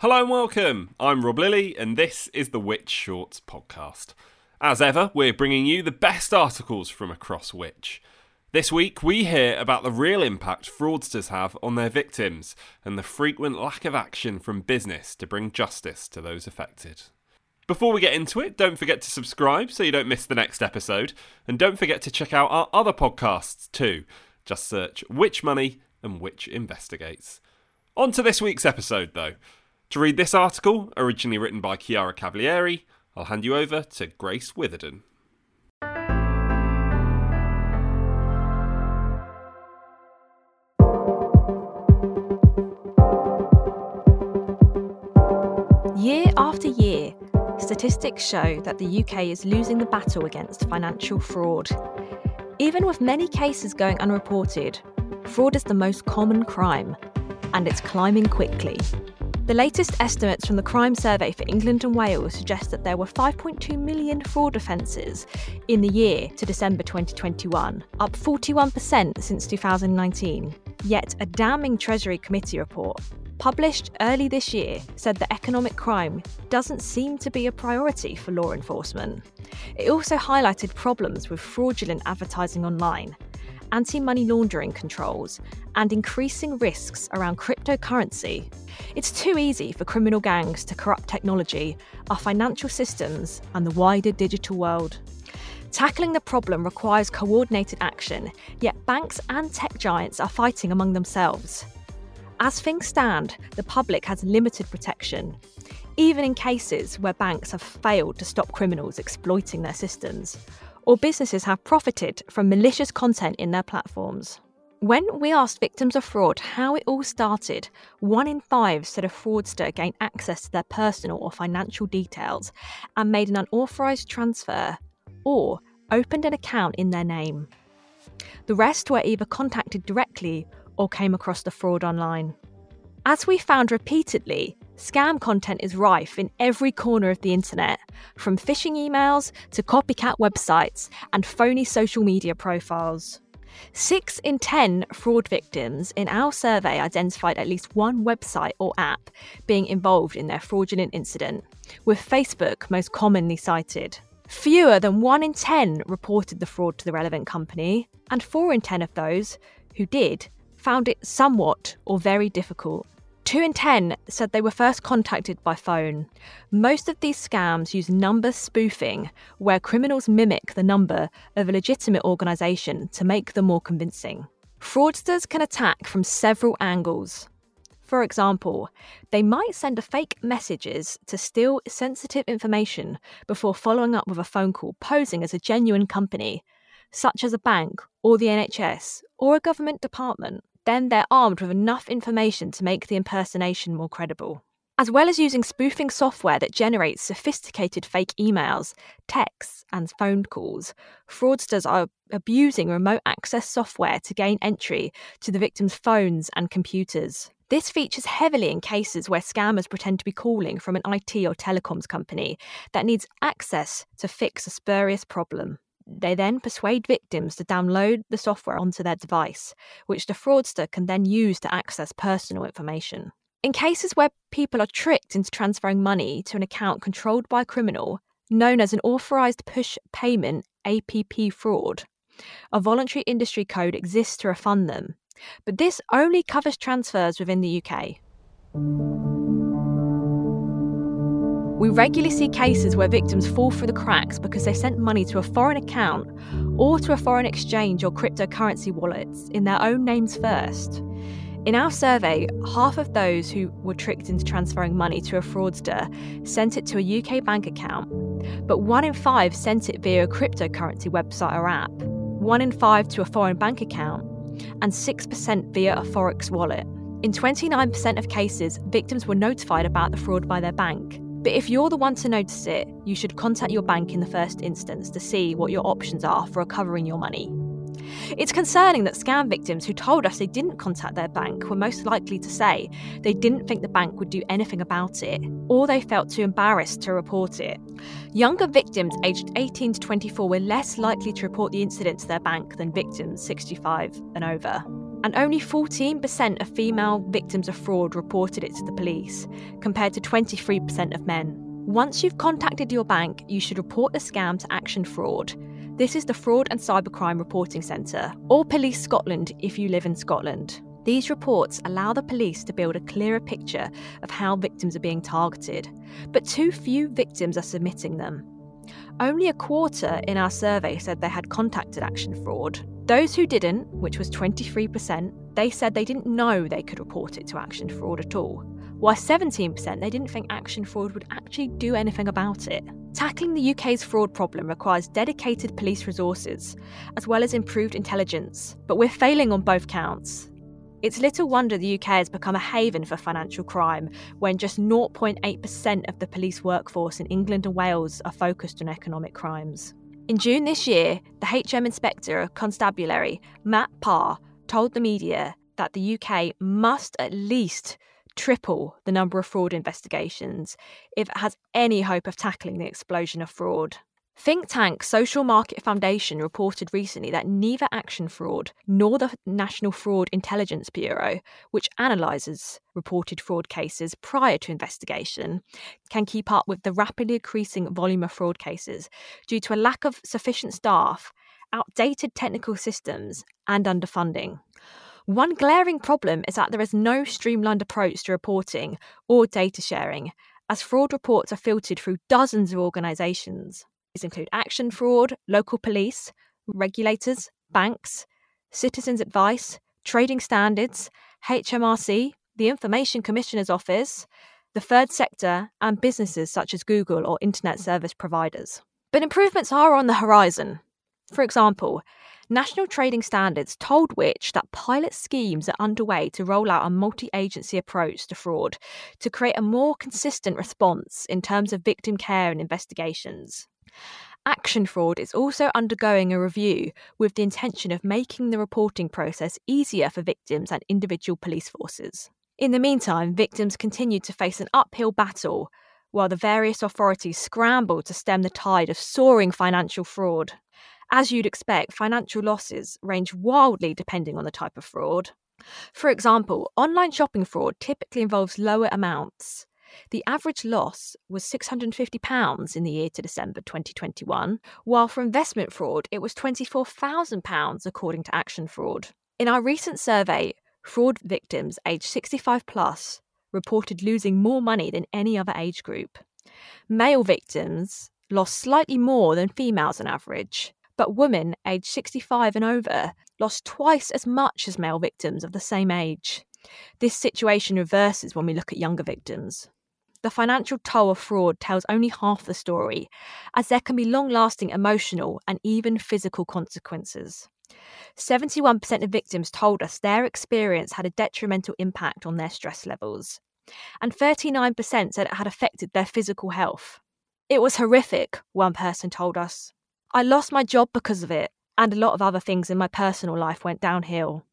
Hello and welcome. I'm Rob Lilly, and this is the Which Shorts podcast. As ever, we're bringing you the best articles from across Which. This week, we hear about the real impact fraudsters have on their victims and the frequent lack of action from business to bring justice to those affected. Before we get into it, don't forget to subscribe so you don't miss the next episode, and don't forget to check out our other podcasts too. Just search Which Money and Which Investigates. On to this week's episode, though. To read this article, originally written by Chiara Cavalieri, I'll hand you over to Grace Witherden. Year after year, statistics show that the UK is losing the battle against financial fraud. Even with many cases going unreported, fraud is the most common crime, and it's climbing quickly. The latest estimates from the Crime Survey for England and Wales suggest that there were 5.2 million fraud offences in the year to December 2021, up 41% since 2019. Yet, a damning Treasury Committee report published early this year said that economic crime doesn't seem to be a priority for law enforcement. It also highlighted problems with fraudulent advertising online anti money laundering controls, and increasing risks around cryptocurrency. It's too easy for criminal gangs to corrupt technology, our financial systems, and the wider digital world. Tackling the problem requires coordinated action, yet banks and tech giants are fighting among themselves. As things stand, the public has limited protection, even in cases where banks have failed to stop criminals exploiting their systems or businesses have profited from malicious content in their platforms. When we asked victims of fraud how it all started, one in five said a fraudster gained access to their personal or financial details and made an unauthorised transfer or opened an account in their name. The rest were either contacted directly or came across the fraud online. As we found repeatedly, Scam content is rife in every corner of the internet, from phishing emails to copycat websites and phony social media profiles. Six in 10 fraud victims in our survey identified at least one website or app being involved in their fraudulent incident, with Facebook most commonly cited. Fewer than 1 in 10 reported the fraud to the relevant company, and 4 in 10 of those who did found it somewhat or very difficult. Two in 10 said they were first contacted by phone. Most of these scams use number spoofing, where criminals mimic the number of a legitimate organisation to make them more convincing. Fraudsters can attack from several angles. For example, they might send fake messages to steal sensitive information before following up with a phone call posing as a genuine company, such as a bank or the NHS or a government department then they're armed with enough information to make the impersonation more credible. As well as using spoofing software that generates sophisticated fake emails, texts, and phone calls, fraudsters are abusing remote access software to gain entry to the victim's phones and computers. This features heavily in cases where scammers pretend to be calling from an IT or telecoms company that needs access to fix a spurious problem. They then persuade victims to download the software onto their device, which the fraudster can then use to access personal information. In cases where people are tricked into transferring money to an account controlled by a criminal, known as an authorized push payment APP fraud, a voluntary industry code exists to refund them, but this only covers transfers within the UK. We regularly see cases where victims fall through the cracks because they sent money to a foreign account or to a foreign exchange or cryptocurrency wallets in their own names first. In our survey, half of those who were tricked into transferring money to a fraudster sent it to a UK bank account, but one in five sent it via a cryptocurrency website or app, one in five to a foreign bank account, and 6% via a Forex wallet. In 29% of cases, victims were notified about the fraud by their bank. But if you're the one to notice it, you should contact your bank in the first instance to see what your options are for recovering your money. It's concerning that scam victims who told us they didn't contact their bank were most likely to say they didn't think the bank would do anything about it, or they felt too embarrassed to report it. Younger victims aged 18 to 24 were less likely to report the incident to their bank than victims 65 and over. And only 14% of female victims of fraud reported it to the police, compared to 23% of men. Once you've contacted your bank, you should report the scam to Action Fraud this is the Fraud and Cybercrime Reporting Centre, or Police Scotland if you live in Scotland. These reports allow the police to build a clearer picture of how victims are being targeted, but too few victims are submitting them. Only a quarter in our survey said they had contacted Action Fraud. Those who didn't, which was 23%, they said they didn't know they could report it to Action Fraud at all, while 17% they didn't think Action Fraud would actually do anything about it. Tackling the UK's fraud problem requires dedicated police resources, as well as improved intelligence, but we're failing on both counts. It's little wonder the UK has become a haven for financial crime when just 0.8% of the police workforce in England and Wales are focused on economic crimes. In June this year, the HM Inspector of Constabulary, Matt Parr, told the media that the UK must at least triple the number of fraud investigations if it has any hope of tackling the explosion of fraud. Think tank Social Market Foundation reported recently that neither Action Fraud nor the National Fraud Intelligence Bureau, which analyses reported fraud cases prior to investigation, can keep up with the rapidly increasing volume of fraud cases due to a lack of sufficient staff, outdated technical systems, and underfunding. One glaring problem is that there is no streamlined approach to reporting or data sharing, as fraud reports are filtered through dozens of organisations. These include Action Fraud, local police, regulators, banks, Citizens Advice, Trading Standards, HMRC, the Information Commissioner's Office, the third sector, and businesses such as Google or internet service providers. But improvements are on the horizon. For example, National Trading Standards told Which that pilot schemes are underway to roll out a multi agency approach to fraud to create a more consistent response in terms of victim care and investigations. Action Fraud is also undergoing a review with the intention of making the reporting process easier for victims and individual police forces. In the meantime, victims continue to face an uphill battle while the various authorities scramble to stem the tide of soaring financial fraud. As you'd expect, financial losses range wildly depending on the type of fraud. For example, online shopping fraud typically involves lower amounts. The average loss was £650 in the year to December 2021, while for investment fraud it was £24,000 according to Action Fraud. In our recent survey, fraud victims aged 65 plus reported losing more money than any other age group. Male victims lost slightly more than females on average, but women aged 65 and over lost twice as much as male victims of the same age. This situation reverses when we look at younger victims. The financial toll of fraud tells only half the story, as there can be long lasting emotional and even physical consequences. 71% of victims told us their experience had a detrimental impact on their stress levels, and 39% said it had affected their physical health. It was horrific, one person told us. I lost my job because of it, and a lot of other things in my personal life went downhill.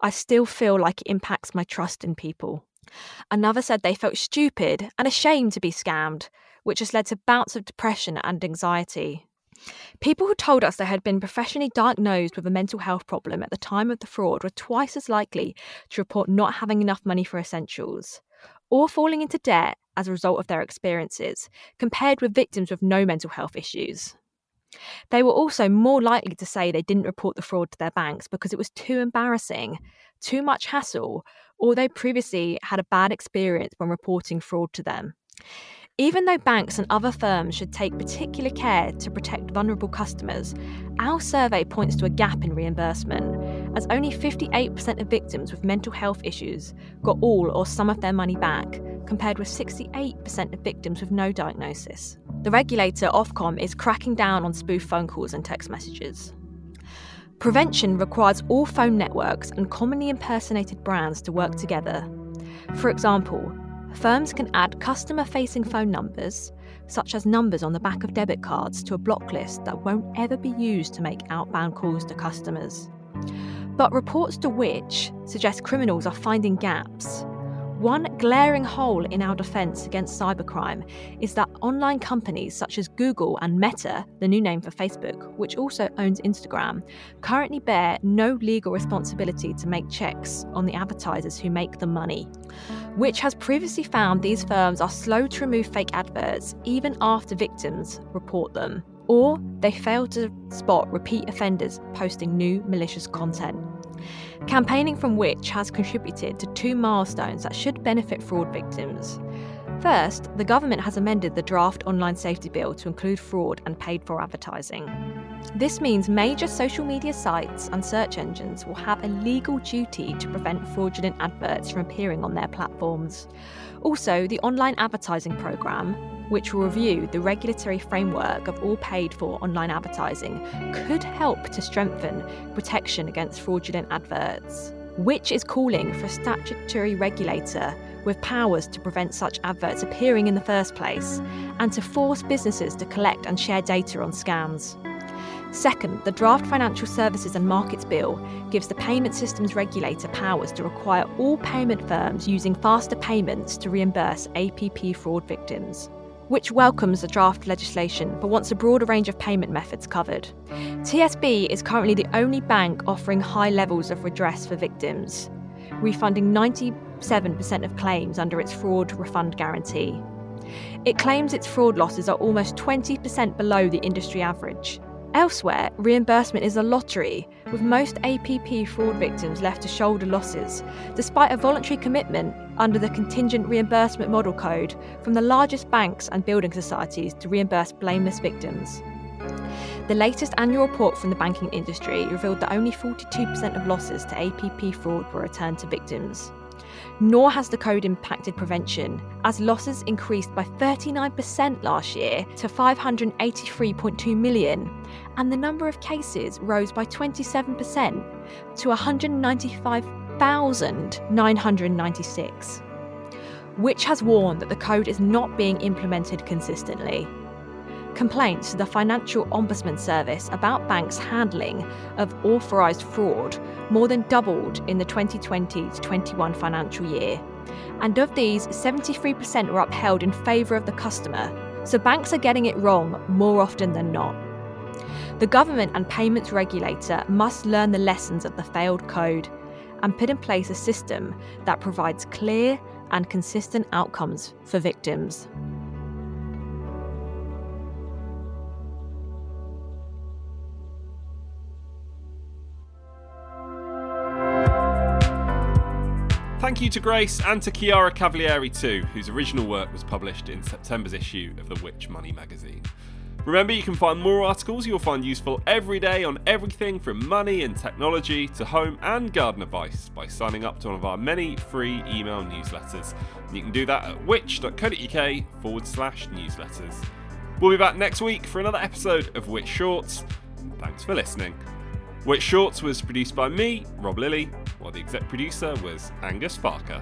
I still feel like it impacts my trust in people. Another said they felt stupid and ashamed to be scammed, which has led to bouts of depression and anxiety. People who told us they had been professionally diagnosed with a mental health problem at the time of the fraud were twice as likely to report not having enough money for essentials or falling into debt as a result of their experiences, compared with victims with no mental health issues. They were also more likely to say they didn't report the fraud to their banks because it was too embarrassing, too much hassle, or they previously had a bad experience when reporting fraud to them. Even though banks and other firms should take particular care to protect vulnerable customers, our survey points to a gap in reimbursement, as only 58% of victims with mental health issues got all or some of their money back, compared with 68% of victims with no diagnosis. The regulator, Ofcom, is cracking down on spoof phone calls and text messages. Prevention requires all phone networks and commonly impersonated brands to work together. For example, firms can add customer facing phone numbers, such as numbers on the back of debit cards, to a block list that won't ever be used to make outbound calls to customers. But reports to which suggest criminals are finding gaps one glaring hole in our defence against cybercrime is that online companies such as Google and Meta, the new name for Facebook, which also owns Instagram, currently bear no legal responsibility to make checks on the advertisers who make the money. Which has previously found these firms are slow to remove fake adverts even after victims report them, or they fail to spot repeat offenders posting new malicious content campaigning from which has contributed to two milestones that should benefit fraud victims. First, the government has amended the draft online safety bill to include fraud and paid for advertising. This means major social media sites and search engines will have a legal duty to prevent fraudulent adverts from appearing on their platforms. Also, the online advertising programme, which will review the regulatory framework of all paid for online advertising, could help to strengthen protection against fraudulent adverts. Which is calling for a statutory regulator with powers to prevent such adverts appearing in the first place and to force businesses to collect and share data on scams. Second, the Draft Financial Services and Markets Bill gives the Payment Systems Regulator powers to require all payment firms using faster payments to reimburse APP fraud victims which welcomes the draft legislation but wants a broader range of payment methods covered. TSB is currently the only bank offering high levels of redress for victims, refunding 97% of claims under its fraud refund guarantee. It claims its fraud losses are almost 20% below the industry average. Elsewhere, reimbursement is a lottery, with most APP fraud victims left to shoulder losses, despite a voluntary commitment under the contingent reimbursement model code from the largest banks and building societies to reimburse blameless victims. The latest annual report from the banking industry revealed that only 42% of losses to APP fraud were returned to victims nor has the code impacted prevention, as losses increased by 39% last year to 583.2 million, and the number of cases rose by 27% to 195,996, which has warned that the code is not being implemented consistently complaints to the Financial Ombudsman Service about banks' handling of authorised fraud more than doubled in the 2020 21 financial year. And of these, 73% were upheld in favour of the customer, so banks are getting it wrong more often than not. The government and payments regulator must learn the lessons of the failed code and put in place a system that provides clear and consistent outcomes for victims. Thank you to Grace and to Chiara Cavalieri too, whose original work was published in September's issue of the Which Money magazine. Remember, you can find more articles you'll find useful every day on everything from money and technology to home and garden advice by signing up to one of our many free email newsletters. You can do that at which.co.uk forward slash newsletters. We'll be back next week for another episode of Which Shorts. Thanks for listening. Which Shorts was produced by me, Rob Lilly, while the exec producer was Angus Farker.